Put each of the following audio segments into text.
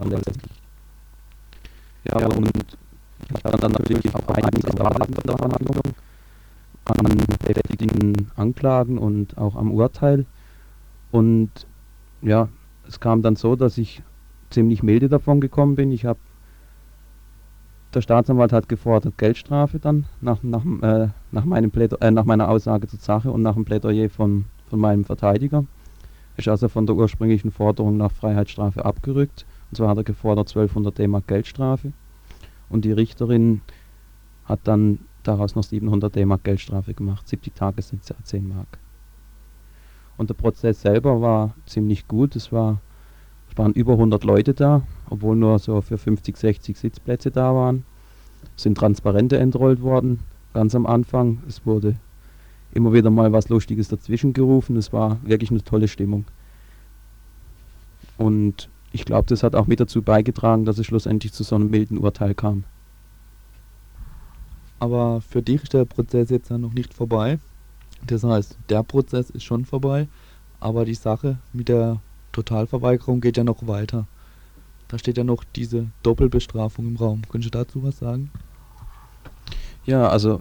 man letztlich. Ja, und ich habe dann natürlich auch einiges erwartet von der Verhandlung an deftigen Anklagen und auch am Urteil. Und ja, es kam dann so, dass ich ziemlich milde davon gekommen bin. Ich habe der Staatsanwalt hat gefordert Geldstrafe dann nach, nach, äh, nach, meinem äh, nach meiner Aussage zur Sache und nach dem Plädoyer von, von meinem Verteidiger. Ist also von der ursprünglichen Forderung nach Freiheitsstrafe abgerückt. Und zwar hat er gefordert 1200 D-Mark Geldstrafe. Und die Richterin hat dann daraus noch 700 D-Mark Geldstrafe gemacht. 70 Tage sind ja 10 Mark. Und der Prozess selber war ziemlich gut. Es, war, es waren über 100 Leute da, obwohl nur so für 50, 60 Sitzplätze da waren. Es sind Transparente entrollt worden, ganz am Anfang. Es wurde immer wieder mal was Lustiges dazwischen gerufen. Es war wirklich eine tolle Stimmung. Und ich glaube, das hat auch mit dazu beigetragen, dass es schlussendlich zu so einem milden Urteil kam. Aber für dich ist der Prozess jetzt ja noch nicht vorbei. Das heißt, der Prozess ist schon vorbei, aber die Sache mit der Totalverweigerung geht ja noch weiter. Da steht ja noch diese Doppelbestrafung im Raum. Könntest du dazu was sagen? Ja, also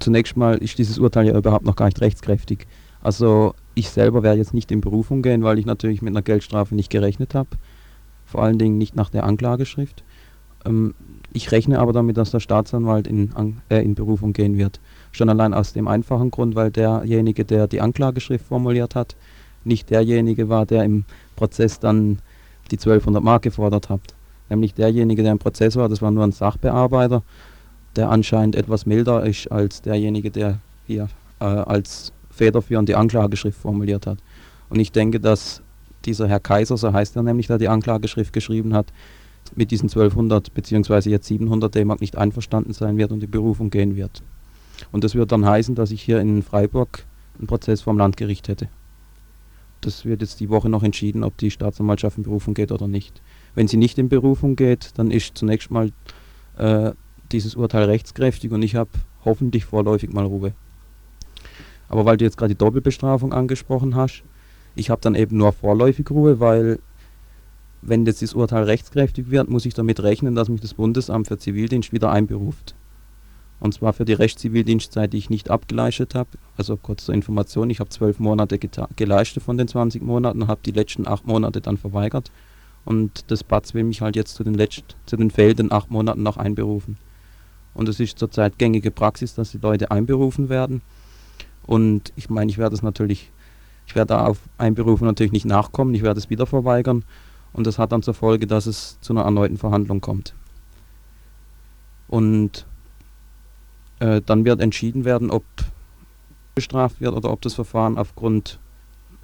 zunächst mal ist dieses Urteil ja überhaupt noch gar nicht rechtskräftig. Also ich selber werde jetzt nicht in Berufung gehen, weil ich natürlich mit einer Geldstrafe nicht gerechnet habe. Vor allen Dingen nicht nach der Anklageschrift. Ähm, ich rechne aber damit, dass der Staatsanwalt in, äh, in Berufung gehen wird. Schon allein aus dem einfachen Grund, weil derjenige, der die Anklageschrift formuliert hat, nicht derjenige war, der im Prozess dann die 1200 Mark gefordert hat. Nämlich derjenige, der im Prozess war, das war nur ein Sachbearbeiter, der anscheinend etwas milder ist als derjenige, der hier äh, als federführend die Anklageschrift formuliert hat. Und ich denke, dass dieser Herr Kaiser, so heißt er nämlich, der die Anklageschrift geschrieben hat, mit diesen 1200 bzw. jetzt 700 D-Mark nicht einverstanden sein wird und die Berufung gehen wird. Und das wird dann heißen, dass ich hier in Freiburg einen Prozess vom Landgericht hätte. Das wird jetzt die Woche noch entschieden, ob die Staatsanwaltschaft in Berufung geht oder nicht. Wenn sie nicht in Berufung geht, dann ist zunächst mal äh, dieses Urteil rechtskräftig und ich habe hoffentlich vorläufig mal Ruhe. Aber weil du jetzt gerade die Doppelbestrafung angesprochen hast, ich habe dann eben nur vorläufig Ruhe, weil wenn jetzt das Urteil rechtskräftig wird, muss ich damit rechnen, dass mich das Bundesamt für Zivildienst wieder einberuft. Und zwar für die Rechtszivildienstzeit, die ich nicht abgeleistet habe. Also kurz zur Information, ich habe zwölf Monate geleistet von den 20 Monaten habe die letzten acht Monate dann verweigert. Und das BATS will mich halt jetzt zu den, zu den fehlenden acht Monaten noch einberufen. Und es ist zurzeit gängige Praxis, dass die Leute einberufen werden. Und ich meine, ich werde es natürlich, ich werde da auf Einberufen natürlich nicht nachkommen, ich werde es wieder verweigern. Und das hat dann zur Folge, dass es zu einer erneuten Verhandlung kommt. Und äh, dann wird entschieden werden, ob bestraft wird oder ob das Verfahren aufgrund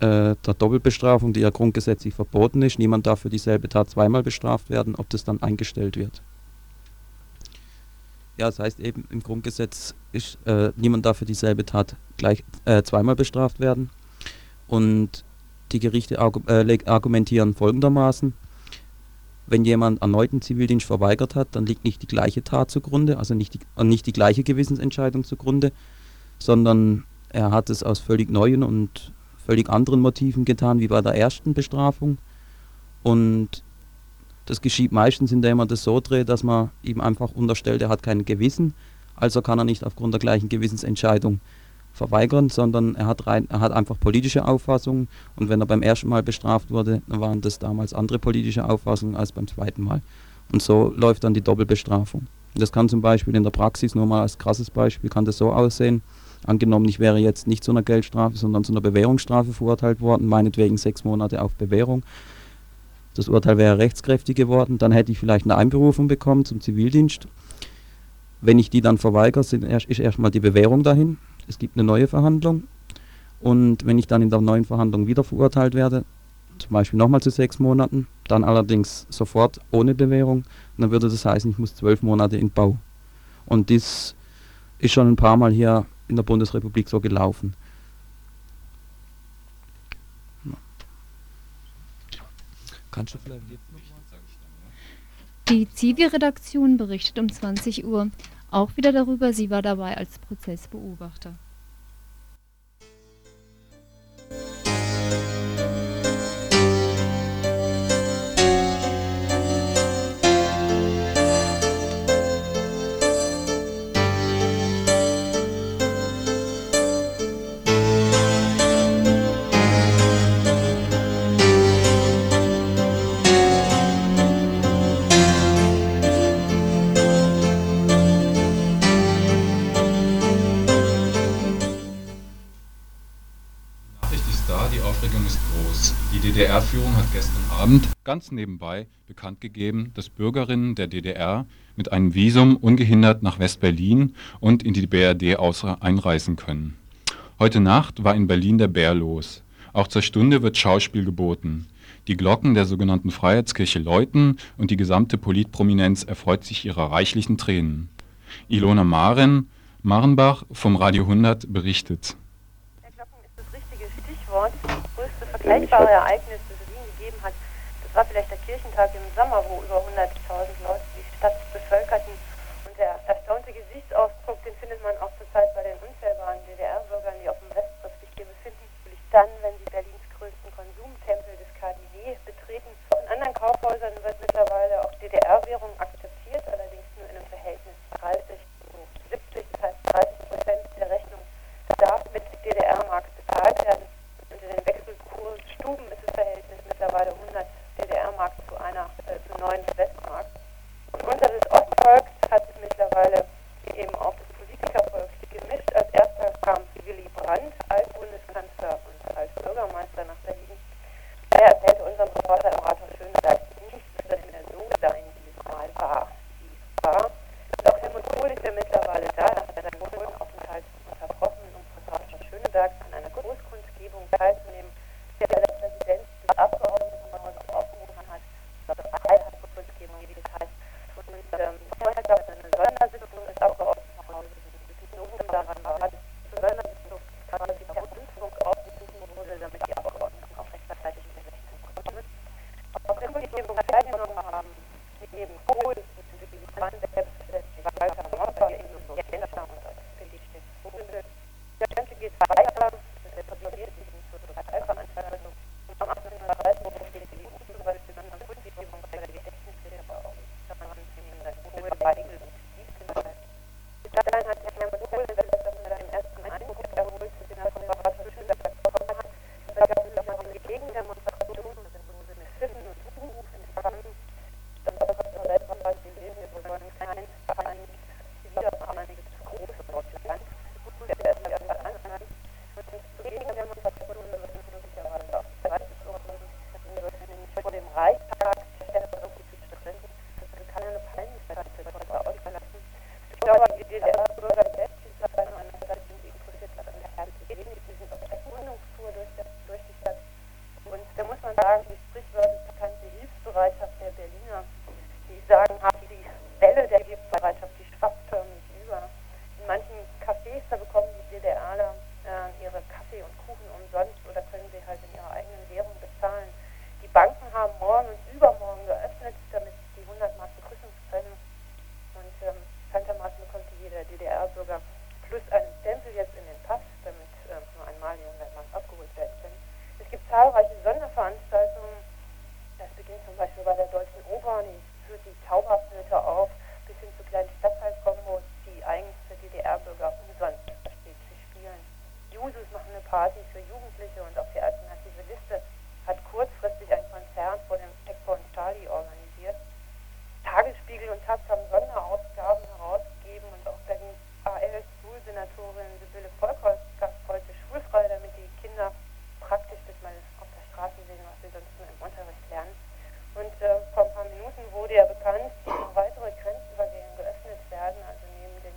äh, der Doppelbestrafung, die ja grundgesetzlich verboten ist, niemand darf für dieselbe Tat zweimal bestraft werden, ob das dann eingestellt wird. Ja, das heißt eben im Grundgesetz ist äh, niemand darf für dieselbe Tat gleich äh, zweimal bestraft werden. Und die Gerichte äh, argumentieren folgendermaßen. Wenn jemand erneuten Zivildienst verweigert hat, dann liegt nicht die gleiche Tat zugrunde, also nicht die, äh, nicht die gleiche Gewissensentscheidung zugrunde, sondern er hat es aus völlig neuen und völlig anderen Motiven getan wie bei der ersten Bestrafung. Und das geschieht meistens, indem man das so dreht, dass man ihm einfach unterstellt, er hat kein Gewissen, also kann er nicht aufgrund der gleichen Gewissensentscheidung verweigern, sondern er hat, rein, er hat einfach politische Auffassungen und wenn er beim ersten Mal bestraft wurde, dann waren das damals andere politische Auffassungen als beim zweiten Mal. Und so läuft dann die Doppelbestrafung. Das kann zum Beispiel in der Praxis, nur mal als krasses Beispiel, kann das so aussehen. Angenommen, ich wäre jetzt nicht zu einer Geldstrafe, sondern zu einer Bewährungsstrafe verurteilt worden, meinetwegen sechs Monate auf Bewährung. Das Urteil wäre rechtskräftig geworden, dann hätte ich vielleicht eine Einberufung bekommen zum Zivildienst. Wenn ich die dann verweigere, ist erstmal die Bewährung dahin es gibt eine neue Verhandlung und wenn ich dann in der neuen Verhandlung wieder verurteilt werde, zum Beispiel nochmal zu sechs Monaten, dann allerdings sofort ohne Bewährung, dann würde das heißen, ich muss zwölf Monate in Bau. Und das ist schon ein paar Mal hier in der Bundesrepublik so gelaufen. Kannst du vielleicht Die Zivi-Redaktion berichtet um 20 Uhr auch wieder darüber, sie war dabei als Prozessbeobachter. Abend ganz nebenbei bekannt gegeben, dass Bürgerinnen der DDR mit einem Visum ungehindert nach West-Berlin und in die BRD einreisen können. Heute Nacht war in Berlin der Bär los. Auch zur Stunde wird Schauspiel geboten. Die Glocken der sogenannten Freiheitskirche läuten und die gesamte Politprominenz erfreut sich ihrer reichlichen Tränen. Ilona Maren, Marenbach vom Radio 100 berichtet. Der Glocken ist das richtige Stichwort. Das größte vergleichbare Ereignis, das es Wien gegeben hat, das war vielleicht der Kirchentag im Sommer, wo über 100.000 Leute die Stadt bevölkerten. Und der erstaunte Gesichtsausdruck, den findet man auch zurzeit bei den unzählbaren DDR-Bürgern, die auf dem Westplatz sich hier befinden. Natürlich dann, wenn sie Berlins größten Konsumtempel des KDW betreten. In anderen Kaufhäusern wird mittlerweile auch DDR-Währung akzeptiert, allerdings nur in einem Verhältnis 30 zu 70, das heißt 30 Prozent der Rechnung darf mit DDR-Mark bezahlt werden. Und in den Wechselkursstuben ist das Verhältnis mittlerweile 100 DDR-Mark zu einer äh, zu 9 Westmark. Und unter des Ostvolks hat es mittlerweile eben auch das Politikervolk gemischt. Als erster kam Willy Brandt, Altbundeskanzler und als Bürgermeister nach Berlin. Er erzählte unserem Reporter im Rathaus Schöneberg nicht, dass das mehr so sein, wie es mal war. Wie es war. Und auch Helmut Kohl ist ja mittlerweile da, nach seinem Kohlenaufenthalt unterbrochen, um vor Rathaus Schöneberg an einer Großkundgebung teilzunehmen, der der Präsident des Abgeordnetenhauses aufgerufen hat. Das war eine Kundgebung, wie das heißt. Und ähm, vorher gab es eine Sondersitzung des Abgeordnetenhauses, die Noten daran war, dass zur Sondersitzung quasi der Rundfunk aufgerufen wurde, damit die Abgeordneten auch rechtzeitig in der 16 kommen. Auf der Kundgebung teilgenommen haben neben Kohl, Willy Brandt, selbstverständlich Walter Mopper, Ingo Jenscher und SPD steht Bunde. Das Ganze geht weiter, das repräsentiert sich zur Totalveranstaltung. Am 18.30 Uhr steht die EU bei der besonderen Kundgebung bei der Gedächtnisrede, aber auch daran nehmen das Kohl, Weigel und Gießen bis dahin hat Herr Kohl in der Sitzung den ersten Eindruck erholt, den er von Rathaus Schüler bekommen hat. Da gab es noch eine Gegendemonstration, das sind so eine Pfiffen und Unruf in den Banken. Dann war das auch weltweit gewesen, wir wollen ein kleines, vereinigtes, wiedervereinigtes, großes Deutschland. Der ist ja an. Und zu Gegendemonstrationen wird es möglicherweise auch 30 Uhr nicht vor dem Reichstag, der ist so gut stattfinden. Das kann ja eine Peinlichkeit für Deutsche ausverlassen. Ich glaube, die DDR-Bürger selbst sind dabei nur einer Stadt, die interessiert hat an der Herzen. Die sind auf der Erkundungstour durch, durch die Stadt. Und da muss man sagen, die sprichwörtlich bekannte Hilfsbereitschaft der Berliner, die sagen, die Welle der Hilfsbereitschaft, die schwappt förmlich über. In manchen Cafés, da bekommen die DDRler äh, ihre Kaffee und Kuchen umsonst oder können sie halt in ihrer eigenen Währung bezahlen. Die Banken haben morgen und übermorgen geöffnet, damit die 100 Mark begrüßen können. Und ähm, bekanntermaßen bekommt jeder DDR-Bürger plus einen Stempel jetzt in den Pass, damit äh, nur einmal die 100 Mark abgeholt werden können. Es gibt zahlreiche Sonderveranstaltungen. Das beginnt zum Beispiel bei der Deutschen Oper, die führt die Zauberflöte auf, bis hin zu kleinen Stadtteilkombos, die eigens für DDR-Bürger umsonst steht zu spielen. Jusos machen eine Party für Jugendliche und auch die alternative Liste hat kurzfristig ein Konzert vor dem Checkpoint Charlie organisiert. Tagesspiegel und Taz haben Sonderausgaben herausgegeben und auch Berlins AL-Schulsenatorin Sibylle Volkholz gab heute schulfrei, damit die Kinder praktisch das mal auf der Straße sehen, was sie sonst nur im Unterricht lernen. Und äh, vor ein paar Minuten wurde ja bekannt, dass noch weitere Grenzübergänge geöffnet werden. Also neben den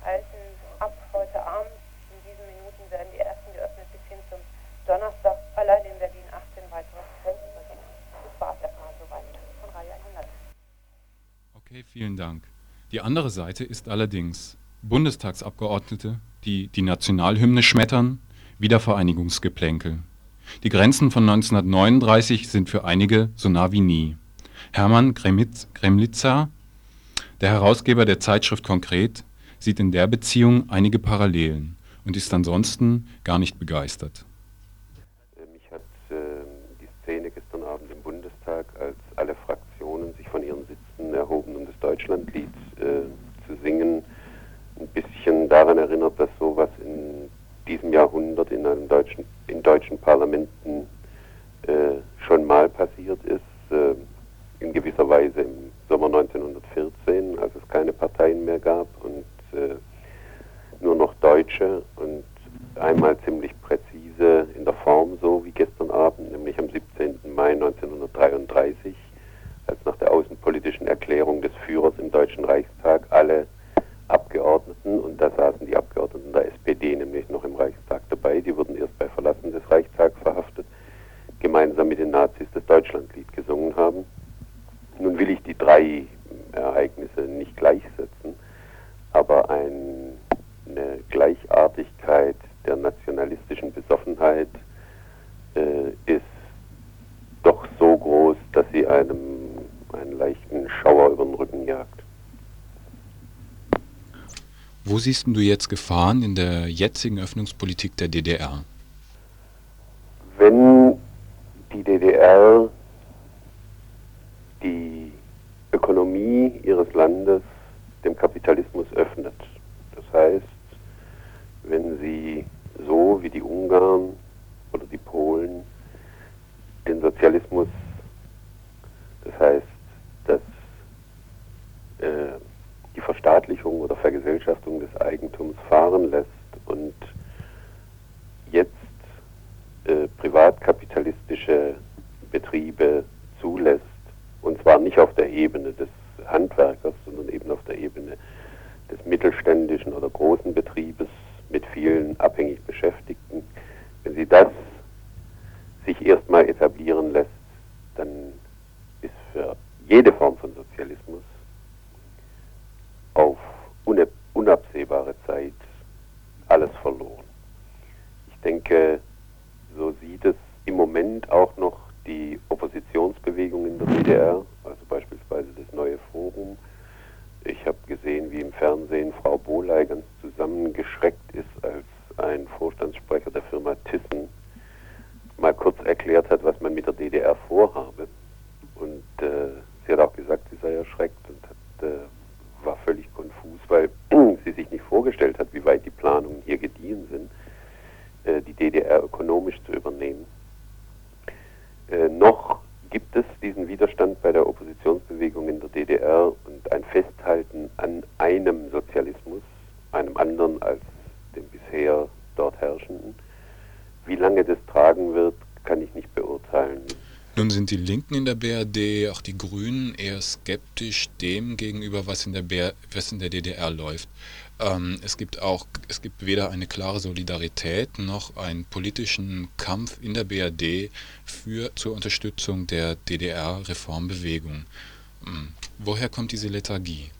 alten ab heute Abend, in diesen Minuten werden die ersten geöffnet bis hin zum Donnerstag. Allein in Berlin 18 weitere Grenzübergänge. Das war es erstmal soweit von Radio 100. Okay, vielen Dank. Die andere Seite ist allerdings Bundestagsabgeordnete, die die Nationalhymne schmettern, Wiedervereinigungsgeplänkel. Die Grenzen von 1939 sind für einige so nah wie nie. Hermann Gremitz, Gremlitzer, der Herausgeber der Zeitschrift Konkret, sieht in der Beziehung einige Parallelen und ist ansonsten gar nicht begeistert. Mich hat äh, die Szene gestern Abend im Bundestag, als alle Fraktionen sich von ihren Sitzen erhoben, um das Deutschlandlied äh, zu singen, ein bisschen daran erinnert, dass sowas in diesem Jahrhundert in einem deutschen, in deutschen Parlamenten äh, schon mal passiert ist, äh, in gewisser Weise im Sommer 1914, als es keine Parteien mehr gab und äh, nur noch Deutsche und einmal ziemlich präzise in der Form so wie Abend, nämlich am 17. Mai 1914 Erklärung des Führers im Deutschen Reichstag alle Abgeordneten, und da saßen die Abgeordneten der SPD nämlich noch im Reichstag dabei, die wurden erst bei Verlassen des Reichstags verhaftet, gemeinsam mit den Nazis das Deutschlandlied gesungen haben. Nun will ich die drei Ereignisse nicht gleichsetzen, aber ein, eine Gleichartigkeit der nationalistischen Besoffenheit äh, ist doch so groß, dass sie einem einen leichten Schauer über den Rücken jagt. Wo siehst du jetzt Gefahren in der jetzigen Öffnungspolitik der DDR? Wenn die DDR die Ökonomie ihres Landes dem Kapitalismus öffnet, das heißt, wenn sie so wie die Ungarn oder die Polen den Sozialismus, das heißt, dass äh, die Verstaatlichung oder Vergesellschaftung des Eigentums fahren lässt und jetzt äh, privatkapitalistische Betriebe zulässt, und zwar nicht auf der Ebene des Handwerkers, sondern eben auf der Ebene des mittelständischen oder großen Betriebes mit vielen abhängig Beschäftigten. Wenn sie das sich erstmal etablieren lässt, dann ist für jede Form von Sozialismus auf unabsehbare Zeit alles verloren. Ich denke, so sieht es im Moment auch noch die Oppositionsbewegung in der DDR, also beispielsweise das neue Forum. Ich habe gesehen, wie im Fernsehen Frau Boley ganz zusammengeschreckt ist, als ein Vorstandssprecher der Firma Thyssen mal kurz erklärt hat, was man mit der DDR vorhabe. Und äh, sie hat auch gesagt, sie sei erschreckt und hat, äh, war völlig konfus, weil sie sich nicht vorgestellt hat, wie weit die Planungen hier gediehen sind, äh, die DDR ökonomisch zu übernehmen. Äh, noch gibt es diesen Widerstand bei der Oppositionsbewegung in der DDR und ein Festhalten an einem Sozialismus, einem anderen als dem bisher dort herrschenden. Wie lange das tragen wird, kann ich nicht beurteilen. Nun sind die Linken in der BRD, auch die Grünen, eher skeptisch dem gegenüber, was in der, BR, was in der DDR läuft. Ähm, es gibt auch, es gibt weder eine klare Solidarität noch einen politischen Kampf in der BRD für, zur Unterstützung der DDR-Reformbewegung. Ähm, woher kommt diese Lethargie?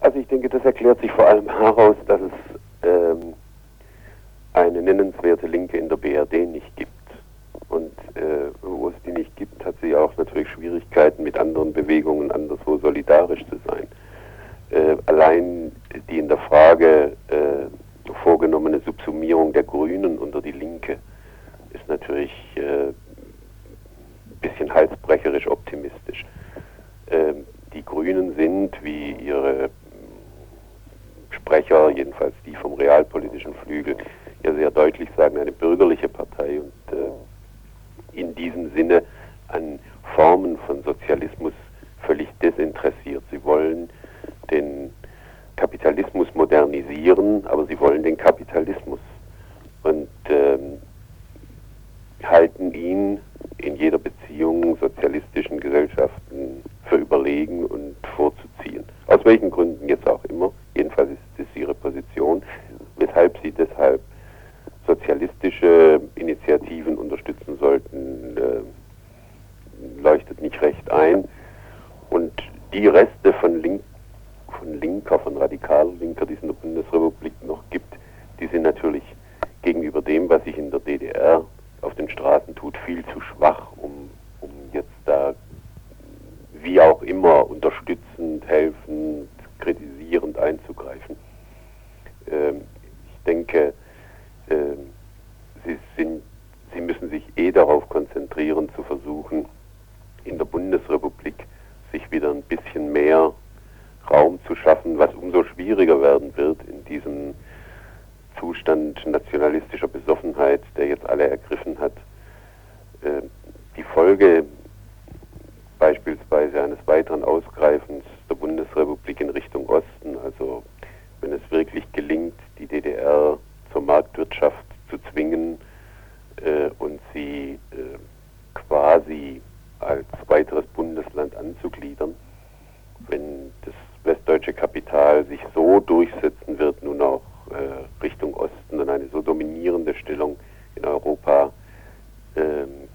Also ich denke, das erklärt sich vor allem heraus, dass es ähm, eine nennenswerte Linke in der BRD nicht gibt. Und äh, wo es die nicht gibt, hat sie auch natürlich Schwierigkeiten, mit anderen Bewegungen anderswo solidarisch zu sein. Äh, allein die in der Frage äh, vorgenommene Subsumierung der Grünen unter die Linke ist natürlich ein äh, bisschen halsbrecherisch optimistisch. Ähm, die Grünen sind, wie ihre Sprecher, jedenfalls die vom realpolitischen Flügel, ja sehr deutlich sagen, eine bürgerliche Partei und äh, in diesem Sinne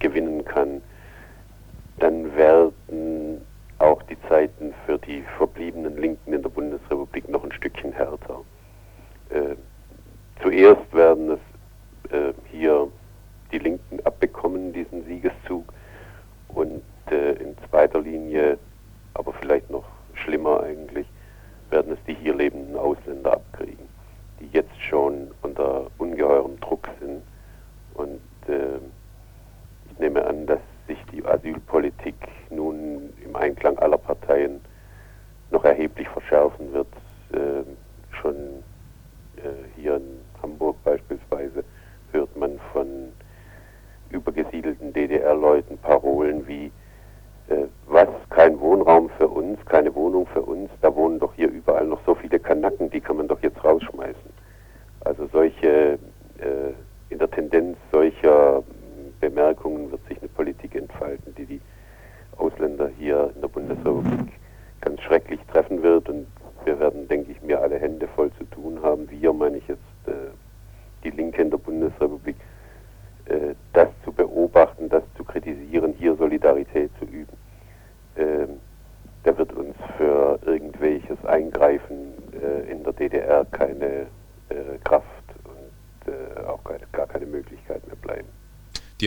gewinnen kann, dann werden auch die Zeiten für die verbliebenen Linken in der Bundesrepublik noch ein Stückchen härter. Äh, zuerst werden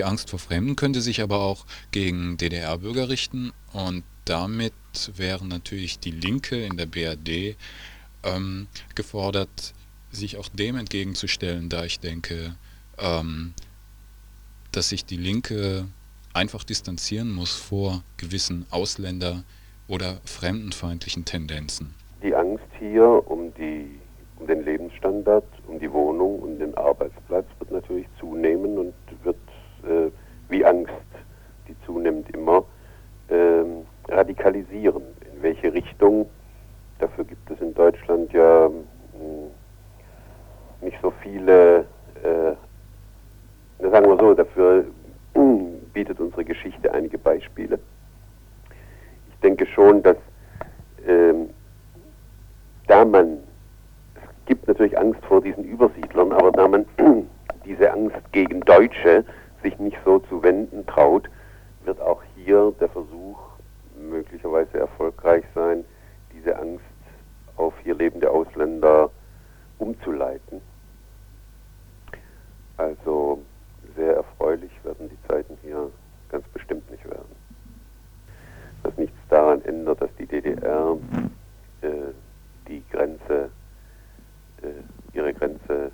Die Angst vor Fremden könnte sich aber auch gegen DDR-Bürger richten und damit wäre natürlich die Linke in der BRD ähm, gefordert, sich auch dem entgegenzustellen, da ich denke, ähm, dass sich die Linke einfach distanzieren muss vor gewissen Ausländer- oder fremdenfeindlichen Tendenzen. Die Angst hier um, die, um den Lebensstandard, um die Wohnung und den Arbeitsplatz wird natürlich zunehmen und äh, wie Angst, die zunimmt immer, äh, radikalisieren. In welche Richtung? Dafür gibt es in Deutschland ja mh, hm, nicht so viele äh, sagen wir so, dafür bietet unsere Geschichte einige Beispiele. Ich denke schon, dass ähm, da man, es gibt natürlich Angst vor diesen Übersiedlern, aber da man diese Angst gegen Deutsche sich nicht so zu wenden traut, wird auch hier der Versuch möglicherweise erfolgreich sein, diese Angst auf hier lebende Ausländer umzuleiten. Also sehr erfreulich werden die Zeiten hier ganz bestimmt nicht werden. Was nichts daran ändert, dass die DDR äh, die Grenze, äh, ihre Grenze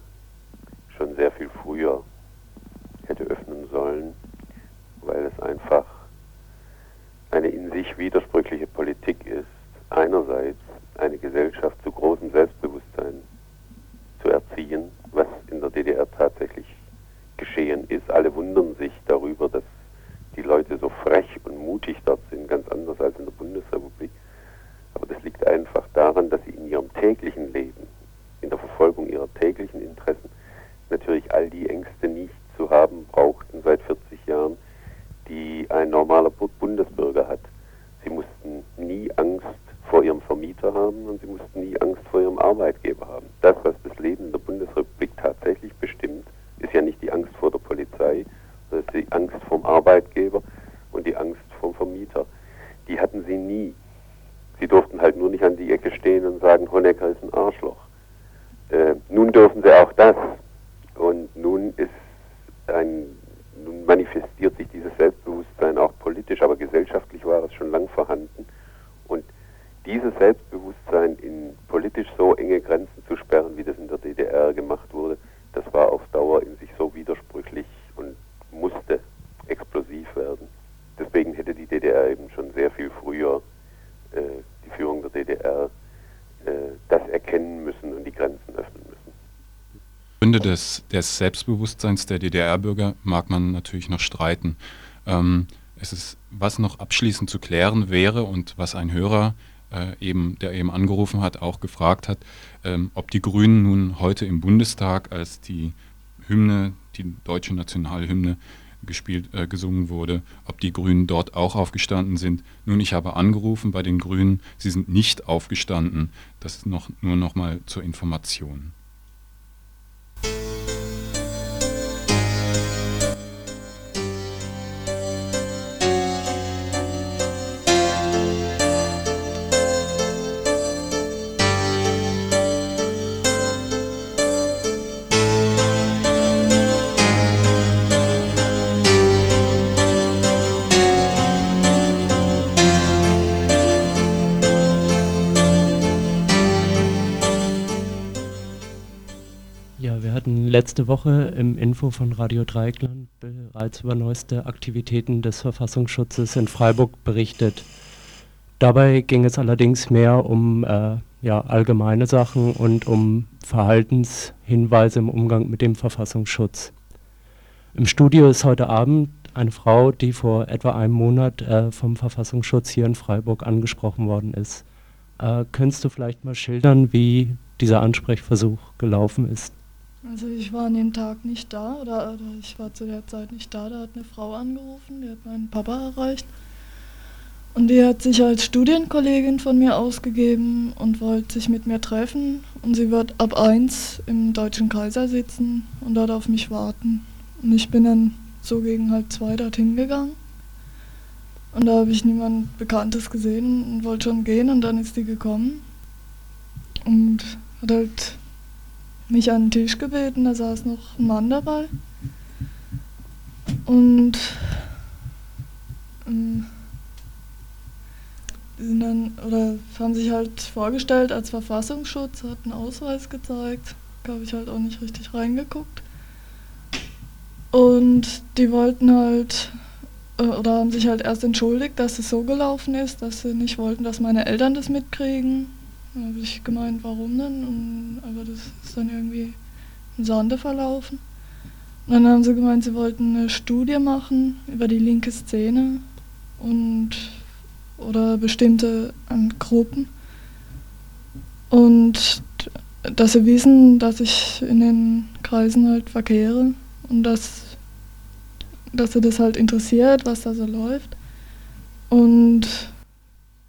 schon sehr viel früher hätte öffnen sollen, weil es einfach eine in sich widersprüchliche Politik ist, einerseits eine Gesellschaft zu großem Selbstbewusstsein zu erziehen, was in der DDR tatsächlich geschehen ist. Alle wundern sich darüber, dass die Leute so frech und mutig dort sind, ganz anders als in der Bundesrepublik. Aber das liegt einfach daran, dass sie in ihrem täglichen Leben, in der Verfolgung ihrer täglichen Interessen, natürlich all die Ängste nicht zu haben brauchten seit 40 Jahren, die ein normaler Bundesbürger hat. Sie mussten nie Angst vor ihrem Vermieter haben und sie mussten nie Angst vor ihrem Arbeitgeber haben. Das, was das Leben der Bundesrepublik tatsächlich bestimmt, ist ja nicht die Angst vor der Polizei, sondern die Angst vom Arbeitgeber und die Angst vom Vermieter. Die hatten sie nie. Sie durften halt nur nicht an die Ecke stehen und sagen, Honecker ist ein Arschloch. Äh, nun dürfen sie auch das. Und nun ist ein, nun manifestiert sich dieses Selbstbewusstsein auch politisch, aber gesellschaftlich war es schon lang vorhanden. Und dieses Selbstbewusstsein in politisch so enge Grenzen zu sperren, wie das in der DDR gemacht wurde, das war auf Dauer in sich so widersprüchlich und musste explosiv werden. Deswegen hätte die DDR eben schon sehr viel früher, äh, die Führung der DDR, äh, das erkennen müssen und die Grenzen öffnen. Gründe des, des Selbstbewusstseins der DDR-Bürger mag man natürlich noch streiten. Ähm, es ist, was noch abschließend zu klären wäre und was ein Hörer äh, eben, der eben angerufen hat, auch gefragt hat, ähm, ob die Grünen nun heute im Bundestag, als die Hymne, die deutsche Nationalhymne gespielt, äh, gesungen wurde, ob die Grünen dort auch aufgestanden sind. Nun, ich habe angerufen bei den Grünen, sie sind nicht aufgestanden. Das ist noch, nur noch mal zur Information. Letzte Woche im Info von Radio Dreieckland bereits über neueste Aktivitäten des Verfassungsschutzes in Freiburg berichtet. Dabei ging es allerdings mehr um äh, ja, allgemeine Sachen und um Verhaltenshinweise im Umgang mit dem Verfassungsschutz. Im Studio ist heute Abend eine Frau, die vor etwa einem Monat äh, vom Verfassungsschutz hier in Freiburg angesprochen worden ist. Äh, könntest du vielleicht mal schildern, wie dieser Ansprechversuch gelaufen ist? Also ich war an dem Tag nicht da oder, oder ich war zu der Zeit nicht da. Da hat eine Frau angerufen, die hat meinen Papa erreicht. Und die hat sich als Studienkollegin von mir ausgegeben und wollte sich mit mir treffen. Und sie wird ab 1 im Deutschen Kaiser sitzen und dort auf mich warten. Und ich bin dann so gegen halb zwei dorthin gegangen. Und da habe ich niemand Bekanntes gesehen und wollte schon gehen und dann ist die gekommen. Und hat halt mich an den Tisch gebeten, da saß noch ein Mann dabei. Und ähm, die sind dann, oder haben sich halt vorgestellt als Verfassungsschutz, hat einen Ausweis gezeigt. Da habe ich halt auch nicht richtig reingeguckt. Und die wollten halt, äh, oder haben sich halt erst entschuldigt, dass es so gelaufen ist, dass sie nicht wollten, dass meine Eltern das mitkriegen. Da habe ich gemeint, warum denn? Und, aber das ist dann irgendwie im Sande verlaufen. Und dann haben sie gemeint, sie wollten eine Studie machen über die linke Szene und oder bestimmte Gruppen. Und dass sie wissen, dass ich in den Kreisen halt verkehre und dass, dass sie das halt interessiert, was da so läuft. Und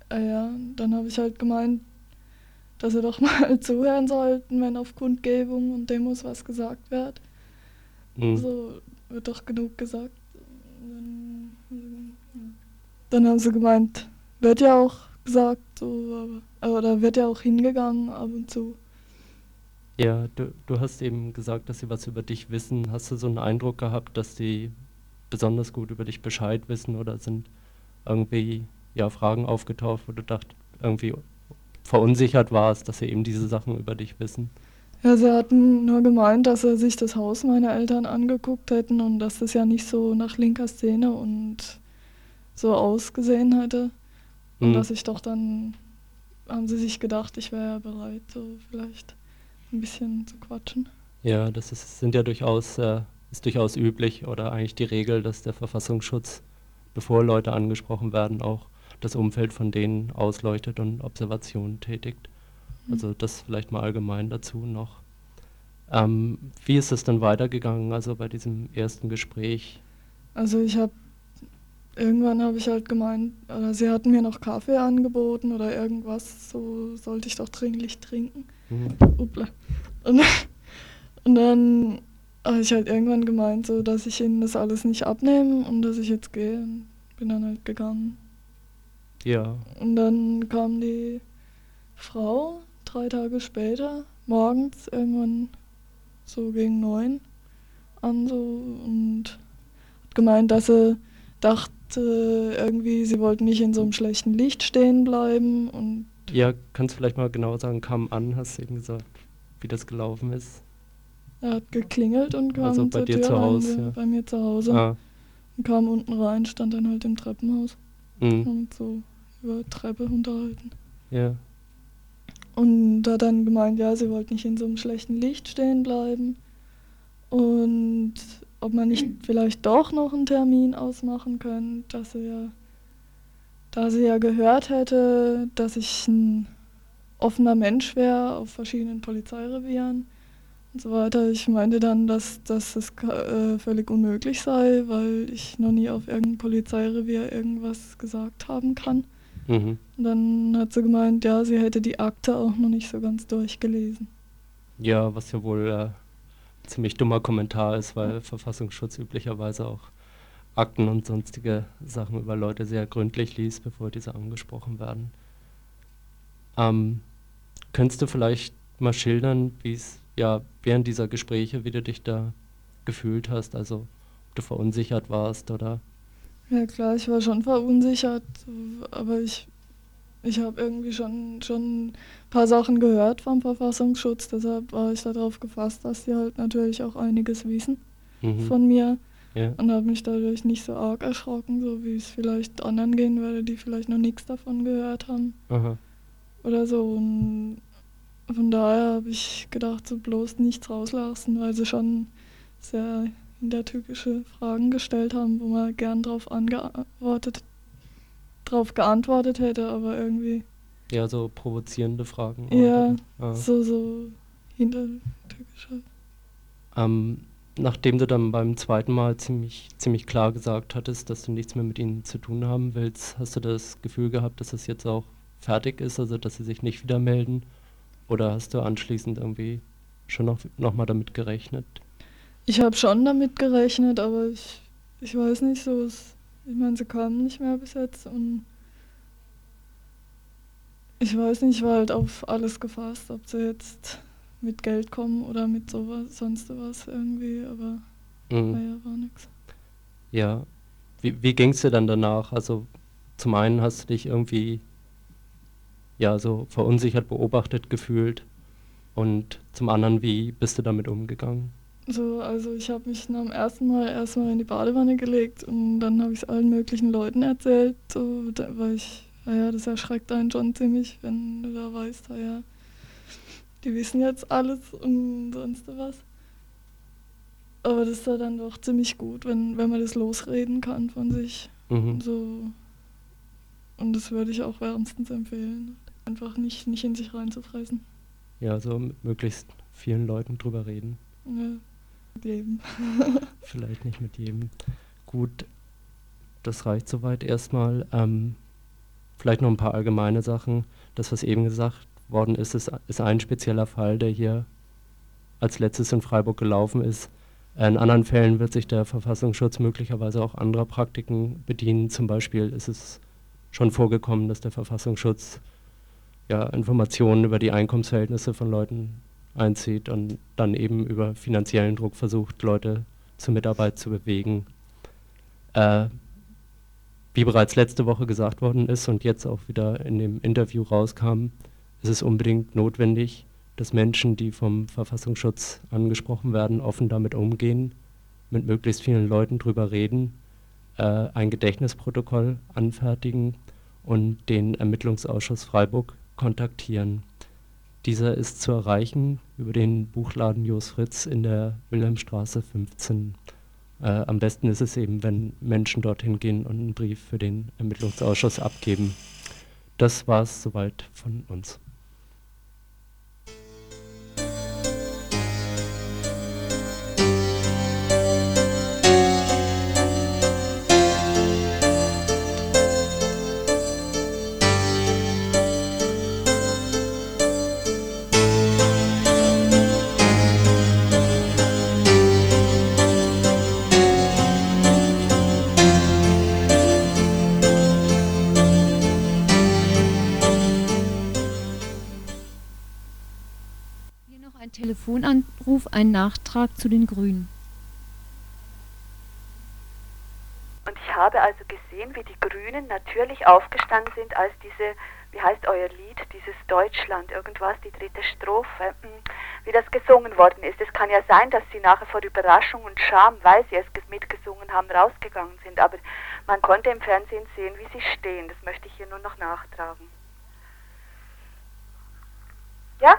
äh, ja, dann habe ich halt gemeint, dass sie doch mal zuhören sollten, wenn auf Kundgebung und Demos was gesagt wird. Mhm. So wird doch genug gesagt. Dann, haben sie gemeint, wird ja auch gesagt, so, aber, oder wird ja auch hingegangen ab und zu. Ja, du, du hast eben gesagt, dass sie was über dich wissen. Hast du so einen Eindruck gehabt, dass sie besonders gut über dich Bescheid wissen oder sind irgendwie ja, Fragen aufgetaucht, wo du dacht, irgendwie verunsichert warst, dass sie eben diese Sachen über dich wissen? Ja, sie hatten nur gemeint, dass sie sich das Haus meiner Eltern angeguckt hätten und dass das ja nicht so nach linker Szene und so ausgesehen hatte. Und mhm. dass ich doch dann, haben sie sich gedacht, ich wäre bereit, so vielleicht ein bisschen zu quatschen. Ja, das ist, sind ja durchaus, äh, ist durchaus üblich oder eigentlich die Regel, dass der Verfassungsschutz, bevor Leute angesprochen werden, auch das Umfeld von denen ausleuchtet und Observationen tätigt. Mhm. Also das vielleicht mal allgemein dazu noch. Ähm, wie ist es dann weitergegangen, also bei diesem ersten Gespräch? Also ich habe irgendwann habe ich halt gemeint, oder sie hatten mir noch Kaffee angeboten oder irgendwas, so sollte ich doch dringlich trinken. Mhm. Und, und dann habe ich halt irgendwann gemeint, so dass ich ihnen das alles nicht abnehme und dass ich jetzt gehe. Und bin dann halt gegangen. Ja. Und dann kam die Frau drei Tage später, morgens irgendwann so gegen neun an so und hat gemeint, dass sie dachte, irgendwie, sie wollten nicht in so einem schlechten Licht stehen bleiben und ja, kannst du vielleicht mal genau sagen, kam an, hast du eben gesagt, wie das gelaufen ist? Er hat geklingelt und kam also bei dir Tür zu Hause, ja. bei mir zu Hause. Ah. Und kam unten rein, stand dann halt im Treppenhaus mhm. und so über Treppe unterhalten. Ja. Und hat dann gemeint, ja, sie wollten nicht in so einem schlechten Licht stehen bleiben. Und ob man nicht vielleicht doch noch einen Termin ausmachen könnte, dass sie ja, da sie ja gehört hätte, dass ich ein offener Mensch wäre auf verschiedenen Polizeirevieren und so weiter. Ich meinte dann, dass, dass das äh, völlig unmöglich sei, weil ich noch nie auf irgendeinem Polizeirevier irgendwas gesagt haben kann. Mhm. Und dann hat sie gemeint, ja, sie hätte die Akte auch noch nicht so ganz durchgelesen. Ja, was ja wohl äh, ziemlich dummer Kommentar ist, weil Verfassungsschutz üblicherweise auch Akten und sonstige Sachen über Leute sehr gründlich liest, bevor diese angesprochen werden. Ähm, könntest du vielleicht mal schildern, wie es ja während dieser Gespräche, wie du dich da gefühlt hast, also ob du verunsichert warst oder? Ja klar, ich war schon verunsichert, aber ich ich habe irgendwie schon, schon ein paar Sachen gehört vom Verfassungsschutz, deshalb war ich darauf gefasst, dass sie halt natürlich auch einiges wissen Mhm. von mir Ja. und habe mich dadurch nicht so arg erschrocken, so wie es vielleicht anderen gehen würde, die vielleicht noch nichts davon gehört haben Aha. oder so. Und von daher habe ich gedacht, so bloß nichts rauslassen, weil sie schon sehr hintertückische Fragen gestellt haben, wo man gern drauf angeantwortet, drauf geantwortet hätte, aber irgendwie Ja, so provozierende Fragen. Ja? Ah. so, so hintertückische. Ähm, nachdem du dann beim zweiten Mal ziemlich, ziemlich klar gesagt hattest, dass du nichts mehr mit ihnen zu tun haben willst, hast du das Gefühl gehabt, dass das jetzt auch fertig ist, also dass sie sich nicht wieder melden? Oder hast du anschließend irgendwie schon noch, noch mal damit gerechnet? Ich habe schon damit gerechnet, aber ich, ich weiß nicht so. Es, ich meine, sie kamen nicht mehr bis jetzt und ich weiß nicht, ich war halt auf alles gefasst, ob sie jetzt mit Geld kommen oder mit sowas, sonst was irgendwie, aber Mhm. naja, war nix. Ja. Wie, wie ging es dir dann danach? Also zum einen hast du dich irgendwie ja so verunsichert beobachtet gefühlt und zum anderen, wie bist du damit umgegangen? So, also ich habe mich nach dem ersten Mal erstmal in die Badewanne gelegt und dann habe ich es allen möglichen Leuten erzählt, so, da, weil ich, naja, das erschreckt einen schon ziemlich, wenn du da weißt, naja, die wissen jetzt alles und sonst was. Aber das ist ja dann doch ziemlich gut, wenn, wenn man das losreden kann von sich. Mhm. So. Und das würde ich auch wärmstens empfehlen. Einfach nicht, nicht in sich reinzufressen. Ja, so mit möglichst vielen Leuten drüber reden. Ja. Mit jedem. Vielleicht nicht mit jedem. Gut, das reicht soweit erstmal. Ähm, vielleicht noch ein paar allgemeine Sachen. Das, was eben gesagt worden ist, ist, ist ein spezieller Fall, der hier als letztes in Freiburg gelaufen ist. In anderen Fällen wird sich der Verfassungsschutz möglicherweise auch anderer Praktiken bedienen. Zum Beispiel ist es schon vorgekommen, dass der Verfassungsschutz ja, Informationen über die Einkommensverhältnisse von Leuten einzieht und dann eben über finanziellen Druck versucht, Leute zur Mitarbeit zu bewegen. Äh, wie bereits letzte Woche gesagt worden ist und jetzt auch wieder in dem Interview rauskam, ist es unbedingt notwendig, dass Menschen, die vom Verfassungsschutz angesprochen werden, offen damit umgehen, mit möglichst vielen Leuten drüber reden, äh, ein Gedächtnisprotokoll anfertigen und den Ermittlungsausschuss Freiburg kontaktieren. Dieser ist zu erreichen über den Buchladen Jos Fritz in der Wilhelmstraße 15. Äh, am besten ist es eben, wenn Menschen dorthin gehen und einen Brief für den Ermittlungsausschuss abgeben. Das war es soweit von uns. Noch ein Telefonanruf, ein Nachtrag zu den Grünen. Und ich habe also gesehen, wie die Grünen natürlich aufgestanden sind, als diese, wie heißt euer Lied, dieses Deutschland, irgendwas, die dritte Strophe, hm, wie das gesungen worden ist. Es kann ja sein, dass sie nachher vor Überraschung und Scham, weil sie es ges- mitgesungen haben, rausgegangen sind. Aber man konnte im Fernsehen sehen, wie sie stehen. Das möchte ich hier nur noch nachtragen. Ja?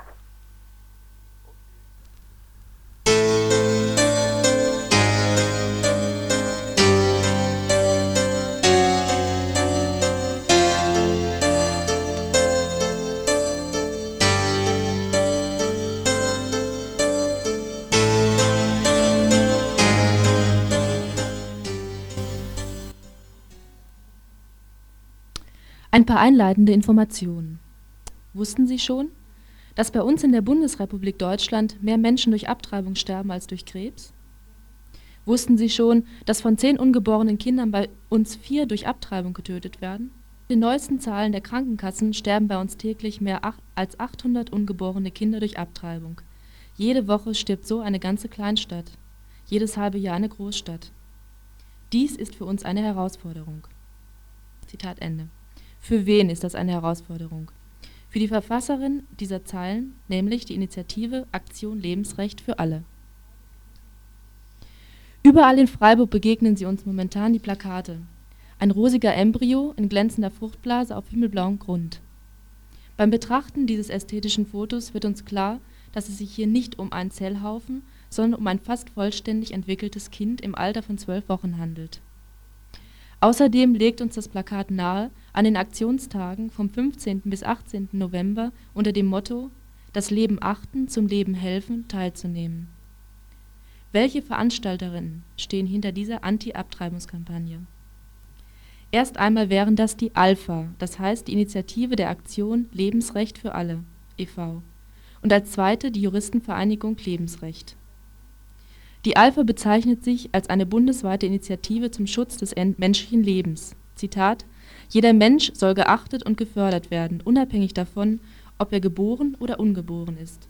Ein paar einleitende Informationen. Wussten Sie schon, dass bei uns in der Bundesrepublik Deutschland mehr Menschen durch Abtreibung sterben als durch Krebs? Wussten Sie schon, dass von zehn ungeborenen Kindern bei uns vier durch Abtreibung getötet werden? Den neuesten Zahlen der Krankenkassen sterben bei uns täglich mehr als 800 ungeborene Kinder durch Abtreibung. Jede Woche stirbt so eine ganze Kleinstadt, jedes halbe Jahr eine Großstadt. Dies ist für uns eine Herausforderung. Zitat Ende. Für wen ist das eine Herausforderung? Für die Verfasserin dieser Zeilen, nämlich die Initiative Aktion Lebensrecht für alle. Überall in Freiburg begegnen sie uns momentan die Plakate. Ein rosiger Embryo in glänzender Fruchtblase auf himmelblauem Grund. Beim Betrachten dieses ästhetischen Fotos wird uns klar, dass es sich hier nicht um einen Zellhaufen, sondern um ein fast vollständig entwickeltes Kind im Alter von zwölf Wochen handelt. Außerdem legt uns das Plakat nahe, an den Aktionstagen vom 15. bis 18. November unter dem Motto „ Das Leben achten, zum Leben helfen “teilzunehmen. Welche Veranstalterinnen stehen hinter dieser Anti-Abtreibungskampagne? Erst einmal wären das die ALPHA, das heißt die Initiative der Aktion Lebensrecht für alle e.V. und als zweite die Juristenvereinigung Lebensrecht. Die ALPHA bezeichnet sich als eine bundesweite Initiative zum Schutz des menschlichen Lebens. Zitat: Jeder Mensch soll geachtet und gefördert werden, unabhängig davon, ob er geboren oder ungeboren ist.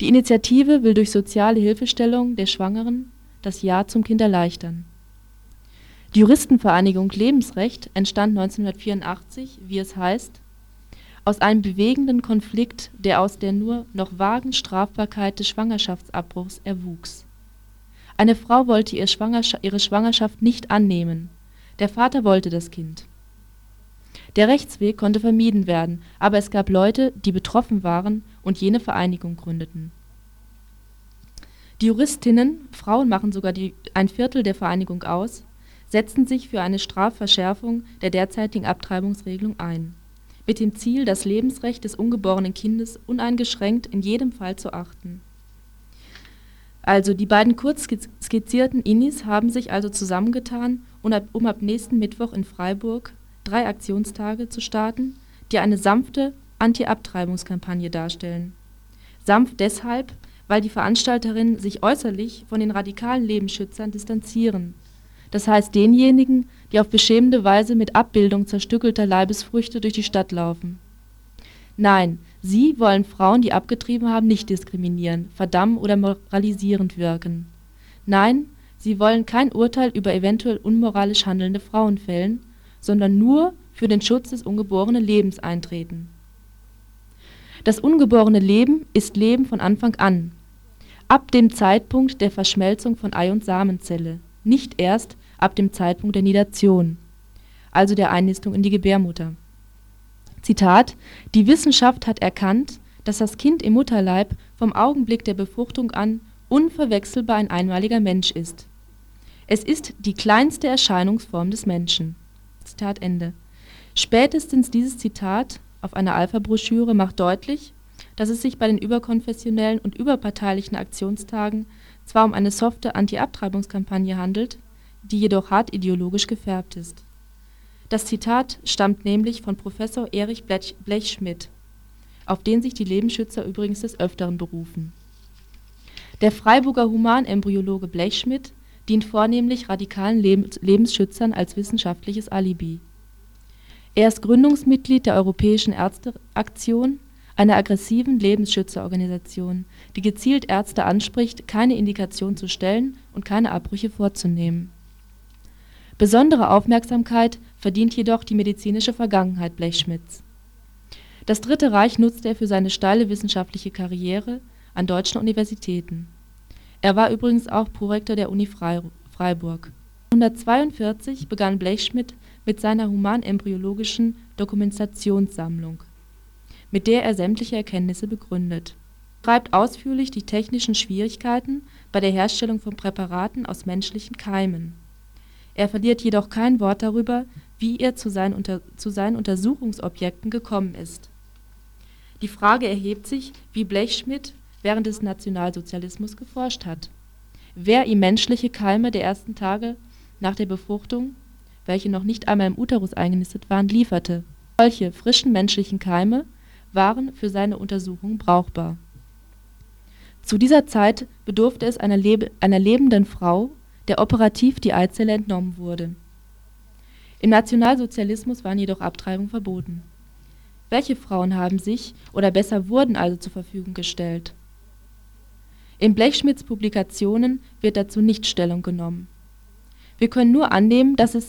Die Initiative will durch soziale Hilfestellung der Schwangeren das Ja zum Kind erleichtern. Die Juristenvereinigung Lebensrecht entstand 1984, wie es heißt, aus einem bewegenden Konflikt, der aus der nur noch vagen Strafbarkeit des Schwangerschaftsabbruchs erwuchs. Eine Frau wollte ihre Schwangerschaft nicht annehmen, der Vater wollte das Kind. Der Rechtsweg konnte vermieden werden, aber es gab Leute, die betroffen waren und jene Vereinigung gründeten. Die Juristinnen, Frauen machen sogar ein Viertel der Vereinigung aus, setzten sich für eine Strafverschärfung der derzeitigen Abtreibungsregelung ein mit dem Ziel, das Lebensrecht des ungeborenen Kindes uneingeschränkt in jedem Fall zu achten. Also die beiden kurz skizzierten Innis haben sich also zusammengetan, um ab nächsten Mittwoch in Freiburg drei Aktionstage zu starten, die eine sanfte Anti-Abtreibungskampagne darstellen. Sanft deshalb, weil die Veranstalterinnen sich äußerlich von den radikalen Lebensschützern distanzieren das heißt denjenigen, die auf beschämende Weise mit Abbildung zerstückelter Leibesfrüchte durch die Stadt laufen. Nein, sie wollen Frauen, die abgetrieben haben, nicht diskriminieren, verdammen oder moralisierend wirken. Nein, sie wollen kein Urteil über eventuell unmoralisch handelnde Frauen fällen, sondern nur für den Schutz des ungeborenen Lebens eintreten. Das ungeborene Leben ist Leben von Anfang an, ab dem Zeitpunkt der Verschmelzung von Ei und Samenzelle, nicht erst, ab dem Zeitpunkt der Nidation, also der Einnistung in die Gebärmutter. Zitat: Die Wissenschaft hat erkannt, dass das Kind im Mutterleib vom Augenblick der Befruchtung an unverwechselbar ein einmaliger Mensch ist. Es ist die kleinste Erscheinungsform des Menschen. Zitat Ende. Spätestens dieses Zitat auf einer Alpha-Broschüre macht deutlich, dass es sich bei den überkonfessionellen und überparteilichen Aktionstagen zwar um eine softe Anti-Abtreibungskampagne handelt, die jedoch hart ideologisch gefärbt ist. Das Zitat stammt nämlich von Professor Erich Blechschmidt, auf den sich die Lebensschützer übrigens des Öfteren berufen. Der Freiburger Humanembryologe Blechschmidt dient vornehmlich radikalen Lebensschützern als wissenschaftliches Alibi. Er ist Gründungsmitglied der Europäischen Ärzteaktion, einer aggressiven Lebensschützerorganisation, die gezielt Ärzte anspricht, keine Indikation zu stellen und keine Abbrüche vorzunehmen Besondere Aufmerksamkeit verdient jedoch die medizinische Vergangenheit Blechschmidts. Das Dritte Reich nutzte er für seine steile wissenschaftliche Karriere an deutschen Universitäten. Er war übrigens auch Prorektor der Uni Freiburg. 1942 begann Blechschmidt mit seiner humanembryologischen Dokumentationssammlung, mit der er sämtliche Erkenntnisse begründet. Er beschreibt ausführlich die technischen Schwierigkeiten bei der Herstellung von Präparaten aus menschlichen Keimen er verliert jedoch kein Wort darüber, wie er zu seinen Untersuchungsobjekten gekommen ist. Die Frage erhebt sich, wie Blechschmidt während des Nationalsozialismus geforscht hat, wer ihm menschliche Keime der ersten Tage nach der Befruchtung, welche noch nicht einmal im Uterus eingenistet waren, lieferte. Solche frischen menschlichen Keime waren für seine Untersuchungen brauchbar. Zu dieser Zeit bedurfte es einer lebenden Frau der operativ die Eizelle entnommen wurde. Im Nationalsozialismus waren jedoch Abtreibungen verboten. Welche Frauen haben sich oder besser wurden also zur Verfügung gestellt? In Blechschmidts Publikationen wird dazu nicht Stellung genommen. Wir können nur annehmen, dass, er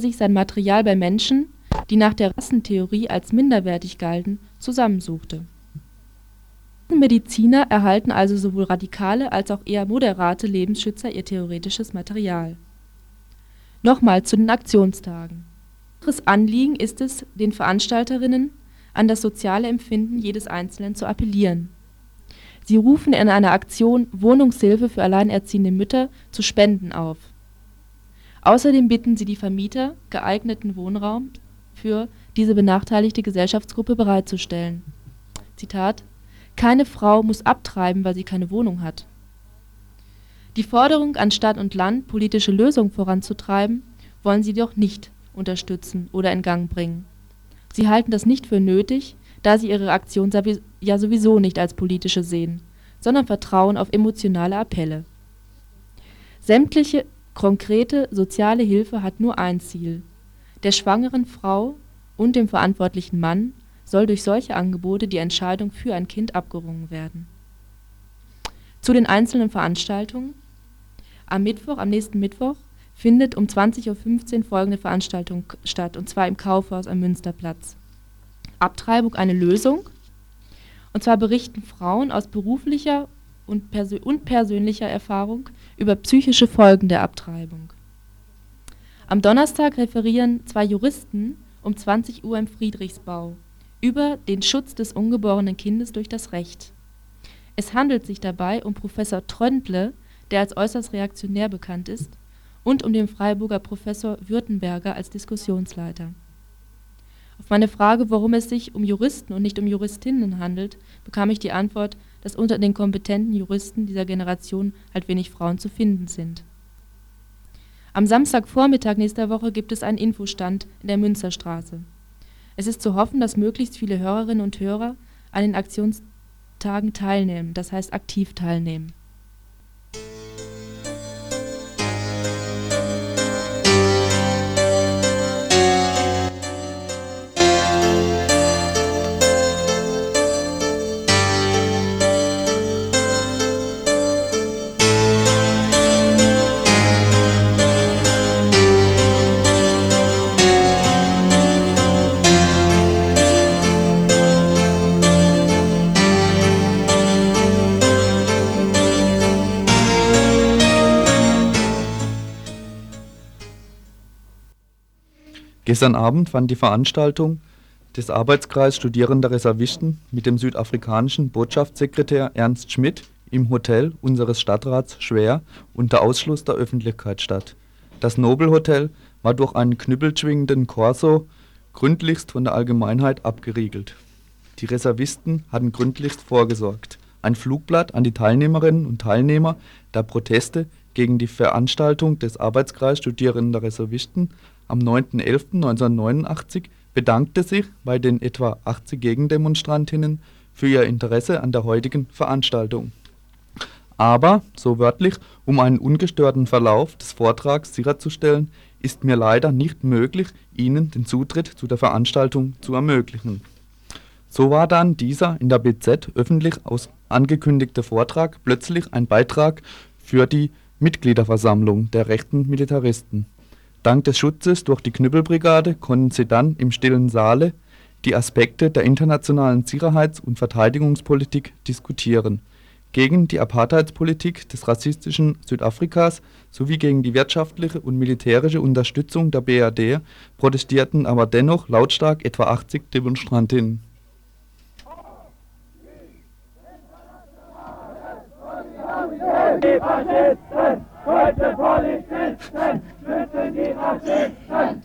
sich sein Material bei Menschen, die nach der Rassentheorie als minderwertig galten, zusammensuchte. Mediziner erhalten also sowohl radikale als auch eher moderate Lebensschützer ihr theoretisches Material. Nochmal zu den Aktionstagen. Ihres Anliegen ist es, den Veranstalterinnen an das soziale Empfinden jedes Einzelnen zu appellieren. Sie rufen in einer Aktion Wohnungshilfe für alleinerziehende Mütter zu Spenden auf. Außerdem bitten sie die Vermieter, geeigneten Wohnraum für diese benachteiligte Gesellschaftsgruppe bereitzustellen. Zitat Keine Frau muss abtreiben, weil sie keine Wohnung hat. Die Forderung an Stadt und Land, politische Lösungen voranzutreiben, wollen sie jedoch nicht unterstützen oder in Gang bringen. Sie halten das nicht für nötig, da sie ihre Aktion ja sowieso nicht als politische sehen, sondern vertrauen auf emotionale Appelle. Sämtliche konkrete soziale Hilfe hat nur ein Ziel: Der schwangeren Frau und dem verantwortlichen Mann soll durch solche Angebote die Entscheidung für ein Kind abgerungen werden. Zu den einzelnen Veranstaltungen am Mittwoch, am nächsten Mittwoch, findet um 20.15 Uhr folgende Veranstaltung statt, und zwar im Kaufhaus am Münsterplatz. Abtreibung eine Lösung. Und zwar berichten Frauen aus beruflicher und, persö und persönlicher Erfahrung über psychische Folgen der Abtreibung. Am Donnerstag referieren zwei Juristen um 20 Uhr im Friedrichsbau über den Schutz des ungeborenen Kindes durch das Recht. Es handelt sich dabei um Professor Tröndle, der als äußerst reaktionär bekannt ist, und um den Freiburger Professor Württemberger als Diskussionsleiter. Auf meine Frage, warum es sich um Juristen und nicht um Juristinnen handelt, bekam ich die Antwort, dass unter den kompetenten Juristen dieser Generation halt wenig Frauen zu finden sind. Am Samstagvormittag nächster Woche gibt es einen Infostand in der Münsterstraße. Es ist zu hoffen, dass möglichst viele Hörerinnen und Hörer an den Aktionstagen teilnehmen, das heißt aktiv teilnehmen. Gestern Abend fand die Veranstaltung des Arbeitskreis Studierender Reservisten mit dem südafrikanischen Botschaftssekretär Ernst Schmidt im Hotel unseres Stadtrats Schwer unter Ausschluss der Öffentlichkeit statt. Das Nobelhotel war durch einen knüppelschwingenden Korso gründlichst von der Allgemeinheit abgeriegelt. Die Reservisten hatten gründlichst vorgesorgt. Ein Flugblatt an die Teilnehmerinnen und Teilnehmer der Proteste gegen die Veranstaltung des Arbeitskreis Studierender Reservisten am 9.11.1989 bedankte sich bei den etwa 80 Gegendemonstrantinnen für ihr Interesse an der heutigen Veranstaltung. Aber, so wörtlich, um einen ungestörten Verlauf des Vortrags sicherzustellen, ist mir leider nicht möglich, Ihnen den Zutritt zu der Veranstaltung zu ermöglichen. So war dann dieser in der BZ öffentlich angekündigte Vortrag plötzlich ein Beitrag für die Mitgliederversammlung der rechten Militaristen Dank des Schutzes durch die Knüppelbrigade konnten sie dann im stillen Saale die Aspekte der internationalen Sicherheits und Verteidigungspolitik diskutieren. Gegen die Apartheidspolitik des rassistischen Südafrikas sowie gegen die wirtschaftliche und militärische Unterstützung der BRD protestierten aber dennoch lautstark etwa 80 Demonstrantinnen. Die Faschisten, deutsche Polizisten, schützen die Faschisten.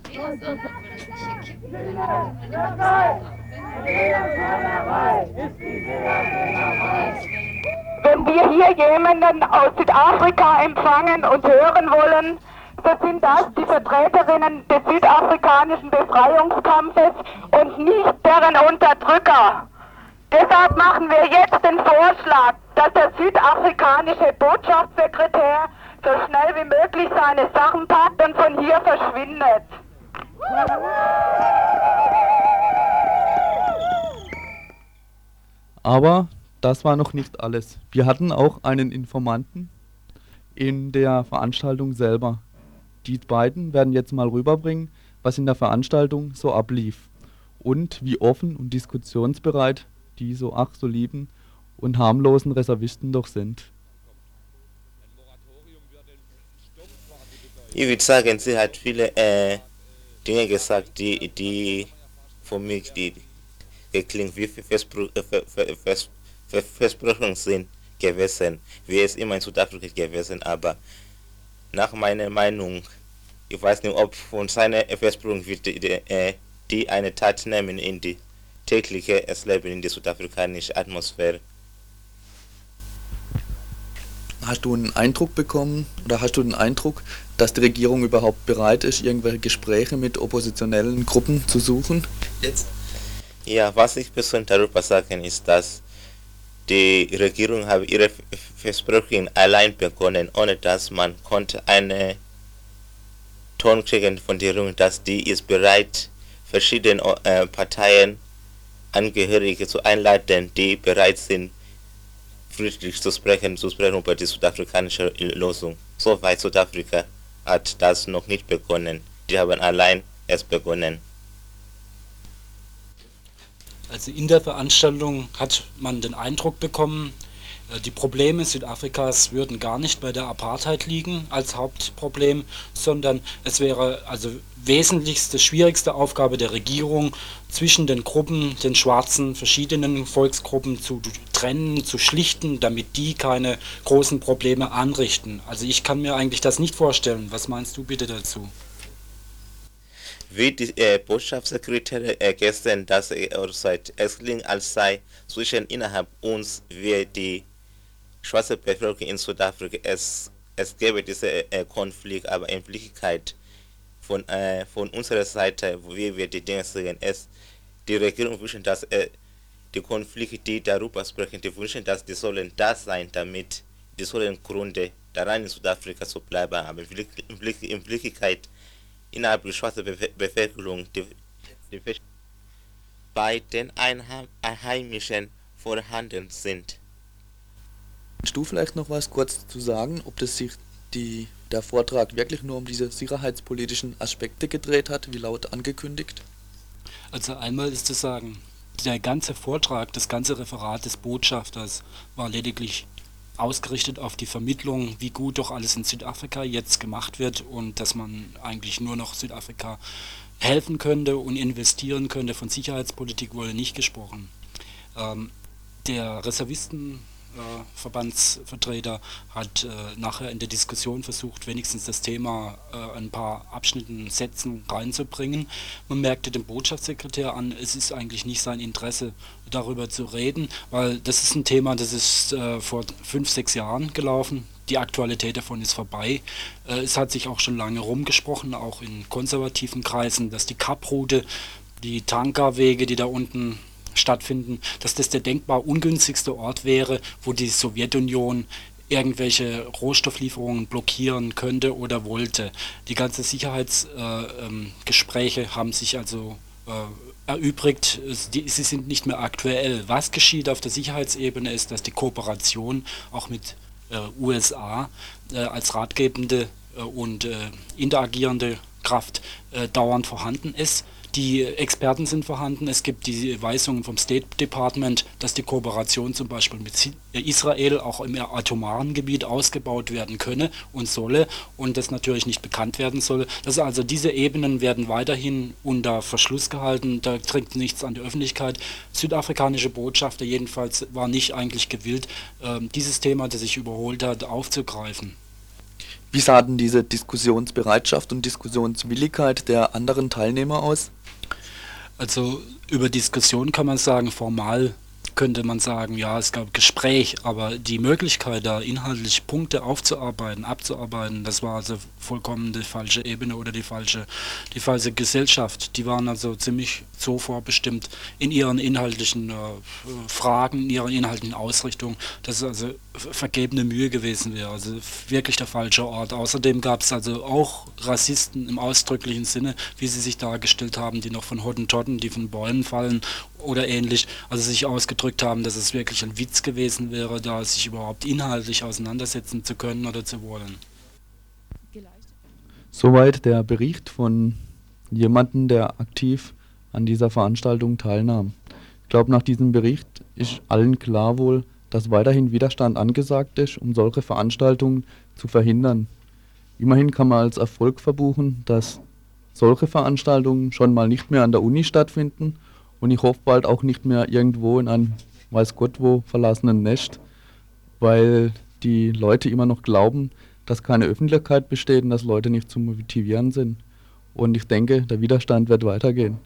Wenn wir hier jemanden aus Südafrika empfangen und hören wollen, so sind das die Vertreterinnen des südafrikanischen Befreiungskampfes und nicht deren Unterdrücker. Deshalb machen wir jetzt den Vorschlag, dass der südafrikanische Botschaftssekretär so schnell wie möglich seine Sachen packt und von hier verschwindet. Aber das war noch nicht alles. Wir hatten auch einen Informanten in der Veranstaltung selber. Die beiden werden jetzt mal rüberbringen, was in der Veranstaltung so ablief und wie offen und diskussionsbereit die so ach so lieben und harmlosen Reservisten doch sind. Ich würde sagen, sie hat viele äh, Dinge gesagt, die, die für mich die geklingt wie Verspro äh, Vers Vers Versprechungen sind gewesen, wie es immer in Südafrika gewesen, aber nach meiner Meinung, ich weiß nicht, ob von seiner Versprechung wird die, die, äh, die eine Tat nehmen in die tägliche Leben in der südafrikanischen Atmosphäre. Hast du einen Eindruck bekommen oder hast du den Eindruck, dass die Regierung überhaupt bereit ist, irgendwelche Gespräche mit oppositionellen Gruppen zu suchen? Jetzt? Ja, was ich persönlich darüber sagen ist, dass die Regierung habe ihre Versprechen allein begonnen, ohne dass man konnte eine Ton kriegen von der Regierung, dass die ist bereit, verschiedene äh, Parteien Angehörige zu einladen, die bereit sind, friedlich zu sprechen, zu sprechen über die südafrikanische Lösung. Soweit Südafrika hat das noch nicht begonnen. Die haben allein erst begonnen. Also in der Veranstaltung hat man den Eindruck bekommen, die Probleme Südafrikas würden gar nicht bei der Apartheid liegen als Hauptproblem, sondern es wäre also wesentlichste, schwierigste Aufgabe der Regierung, zwischen den Gruppen, den schwarzen, verschiedenen Volksgruppen zu trennen, zu schlichten, damit die keine großen Probleme anrichten. Also ich kann mir eigentlich das nicht vorstellen. Was meinst du bitte dazu? Wie die äh, Botschaftssekretärin äh, gestern das äh, seit es klingt, als sei zwischen innerhalb uns wir die schwarze Bevölkerung in Südafrika es es gäbe diesen äh, Konflikt, aber in Wirklichkeit von, äh, von unserer Seite, wie wir die Dinge sehen, ist, die Regierung wünschen, dass äh, die Konflikte, die darüber sprechen, die wünschen, dass die sollen da sein, damit die sollen Gründe daran in Südafrika zu bleiben, aber in Wirklichkeit innerhalb der schwarzen Bevölkerung die, die bei den Einheimischen vorhanden sind. Kannst du vielleicht noch was kurz zu sagen, ob das sich die der Vortrag wirklich nur um diese sicherheitspolitischen Aspekte gedreht hat, wie laut angekündigt? Also einmal ist zu sagen, der ganze Vortrag, das ganze Referat des Botschafters war lediglich ausgerichtet auf die Vermittlung, wie gut doch alles in Südafrika jetzt gemacht wird und dass man eigentlich nur noch Südafrika helfen könnte und investieren könnte. Von Sicherheitspolitik wurde nicht gesprochen. Ähm, der Reservisten Verbandsvertreter hat äh, nachher in der Diskussion versucht, wenigstens das Thema äh, ein paar Abschnitten, Sätzen reinzubringen. Man merkte dem Botschaftssekretär an, es ist eigentlich nicht sein Interesse, darüber zu reden, weil das ist ein Thema, das ist äh, vor fünf, sechs Jahren gelaufen. Die Aktualität davon ist vorbei. Äh, es hat sich auch schon lange rumgesprochen, auch in konservativen Kreisen, dass die Kaproute, die Tankerwege, die da unten stattfinden, dass das der denkbar ungünstigste Ort wäre, wo die Sowjetunion irgendwelche Rohstofflieferungen blockieren könnte oder wollte. Die ganzen Sicherheitsgespräche äh, ähm, haben sich also äh, erübrigt, sie sind nicht mehr aktuell. Was geschieht auf der Sicherheitsebene ist, dass die Kooperation auch mit äh, USA äh, als ratgebende äh, und äh, interagierende Kraft dauernd vorhanden ist. Die Experten sind vorhanden. Es gibt die Weisungen vom State Department, dass die Kooperation zum Beispiel mit Israel auch im atomaren Gebiet ausgebaut werden könne und solle und das natürlich nicht bekannt werden solle. Das also diese Ebenen werden weiterhin unter Verschluss gehalten. Da trinkt nichts an die Öffentlichkeit. Südafrikanische Botschafter jedenfalls war nicht eigentlich gewillt, äh, dieses Thema, das sich überholt hat, aufzugreifen. Wie sah denn diese Diskussionsbereitschaft und Diskussionswilligkeit der anderen Teilnehmer aus? Also über Diskussion kann man sagen, formal könnte man sagen, ja, es gab Gespräch, aber die Möglichkeit, da inhaltlich Punkte aufzuarbeiten, abzuarbeiten, das war also vollkommen die falsche Ebene oder die falsche, die falsche Gesellschaft. Die waren also ziemlich so vorbestimmt in ihren inhaltlichen äh, Fragen, in ihrer inhaltlichen Ausrichtung, dass es also vergebene Mühe gewesen wäre. Also wirklich der falsche Ort. Außerdem gab es also auch Rassisten im ausdrücklichen Sinne, wie sie sich dargestellt haben, die noch von Hottentotten, die von Bäumen fallen oder ähnlich, also sich ausgedrückt haben, dass es wirklich ein Witz gewesen wäre, da sich überhaupt inhaltlich auseinandersetzen zu können oder zu wollen. Soweit der Bericht von jemanden, der aktiv an dieser Veranstaltung teilnahm. Ich glaube, nach diesem Bericht ist allen klar wohl, dass weiterhin Widerstand angesagt ist, um solche Veranstaltungen zu verhindern. Immerhin kann man als Erfolg verbuchen, dass solche Veranstaltungen schon mal nicht mehr an der Uni stattfinden und ich hoffe bald auch nicht mehr irgendwo in einem weiß Gott wo verlassenen Nest, weil die Leute immer noch glauben, dass keine Öffentlichkeit besteht und dass Leute nicht zu motivieren sind. Und ich denke, der Widerstand wird weitergehen.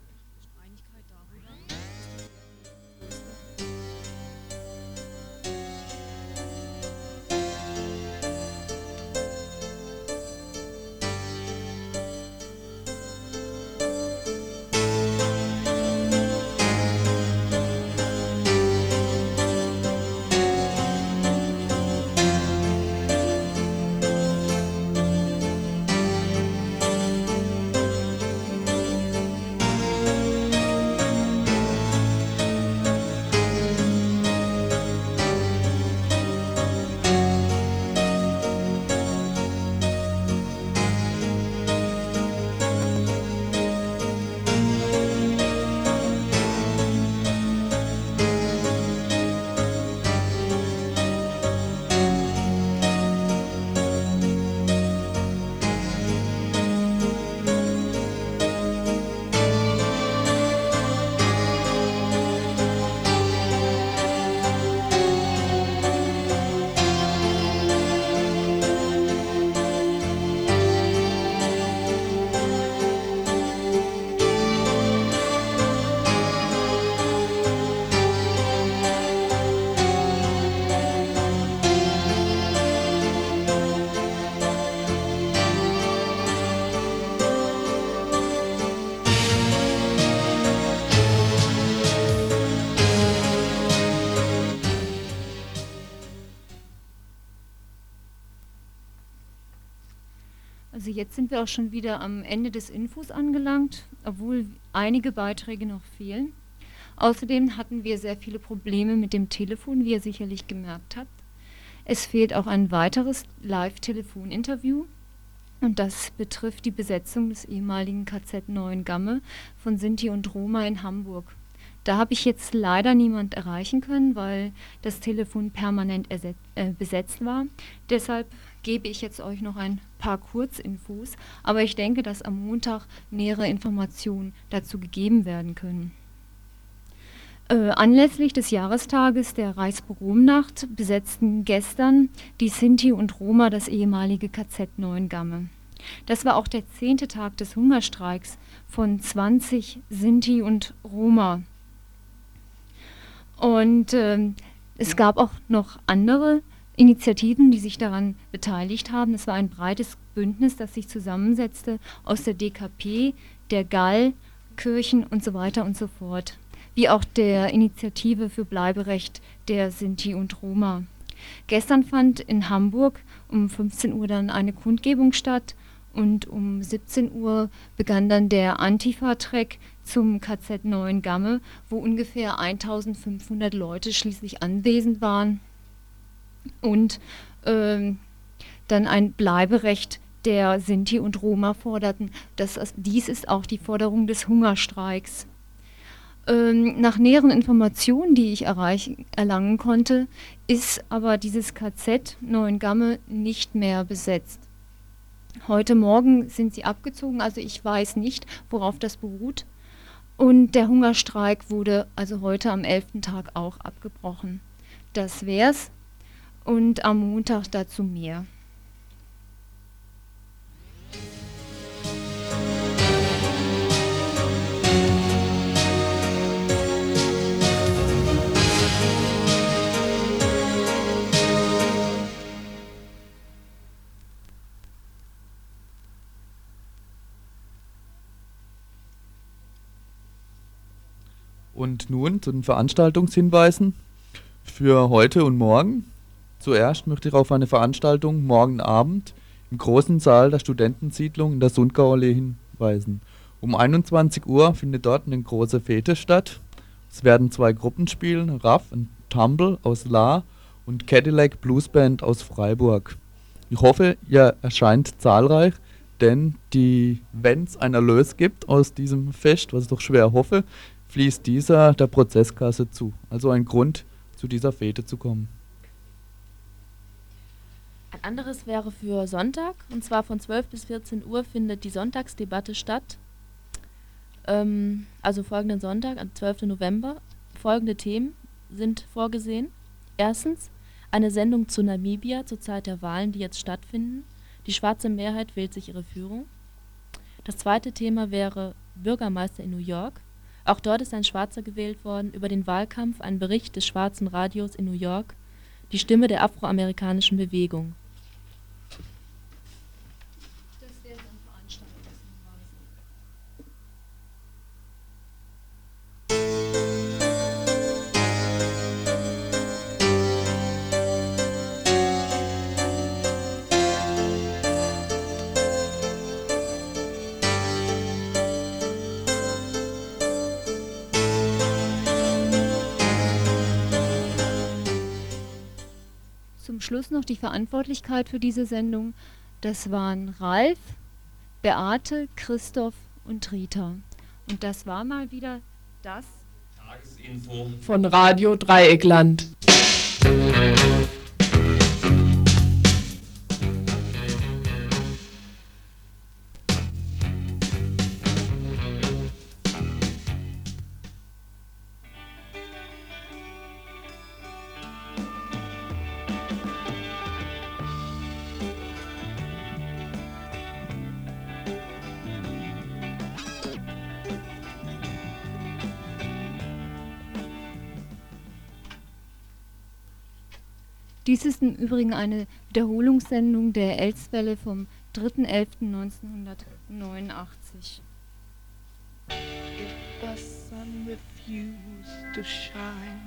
Also jetzt sind wir auch schon wieder am Ende des Infos angelangt, obwohl einige Beiträge noch fehlen. Außerdem hatten wir sehr viele Probleme mit dem Telefon, wie ihr sicherlich gemerkt habt. Es fehlt auch ein weiteres Live-Telefoninterview und das betrifft die Besetzung des ehemaligen KZ Neuengamme von Sinti und Roma in Hamburg. Da habe ich jetzt leider niemand erreichen können, weil das Telefon permanent äh, besetzt war. Deshalb gebe ich jetzt euch noch ein paar Kurzinfos, aber ich denke, dass am Montag nähere Informationen dazu gegeben werden können. Äh, anlässlich des Jahrestages der Reichsbüromnacht besetzten gestern die Sinti und Roma das ehemalige KZ Neuengamme. Das war auch der zehnte Tag des Hungerstreiks von 20 Sinti und Roma. Und äh, es gab auch noch andere Initiativen, die sich daran beteiligt haben. Es war ein breites Bündnis, das sich zusammensetzte aus der DKP, der GAL, Kirchen und so weiter und so fort, wie auch der Initiative für Bleiberecht der Sinti und Roma. Gestern fand in Hamburg um 15 Uhr dann eine Kundgebung statt und um 17 Uhr begann dann der Antifa-Trek zum KZ Neuengamme, wo ungefähr 1500 Leute schließlich anwesend waren und ähm, dann ein Bleiberecht der Sinti und Roma forderten. Das, dies ist auch die Forderung des Hungerstreiks. Ähm, nach näheren Informationen, die ich erlangen konnte, ist aber dieses KZ Neuengamme nicht mehr besetzt. Heute Morgen sind sie abgezogen, also ich weiß nicht, worauf das beruht. Und der Hungerstreik wurde also heute am 11. Tag auch abgebrochen. Das wär's und am Montag dazu mehr. Und nun zu den Veranstaltungshinweisen für heute und morgen. Zuerst möchte ich auf eine Veranstaltung morgen Abend im großen Saal der Studentensiedlung in der Sundgauallee hinweisen. Um 21 Uhr findet dort eine große Fete statt. Es werden zwei Gruppen spielen, Raff und Tumble aus La und Cadillac Blues Band aus Freiburg. Ich hoffe, ihr erscheint zahlreich, Denn wenn es einen Erlös gibt aus diesem Fest, was ich doch schwer hoffe, fließt dieser der Prozesskasse zu. Also ein Grund, zu dieser Fete zu kommen. Anderes wäre für Sonntag, und zwar von 12 bis 14 Uhr findet die Sonntagsdebatte statt. Ähm, also folgenden Sonntag, am 12. November. Folgende Themen sind vorgesehen. Erstens eine Sendung zu Namibia zur Zeit der Wahlen, die jetzt stattfinden. Die schwarze Mehrheit wählt sich ihre Führung. Das zweite Thema wäre Bürgermeister in New York. Auch dort ist ein Schwarzer gewählt worden. Über den Wahlkampf ein Bericht des Schwarzen Radios in New York. Die Stimme der afroamerikanischen Bewegung. Schluss noch die Verantwortlichkeit für diese Sendung. Das waren Ralf, Beate, Christoph und Rita. Und das war mal wieder das Tagesinfo von Radio Dreieckland. Dies ist im Übrigen eine Wiederholungssendung der Elswelle vom 3.11.1989. If the sun refused to shine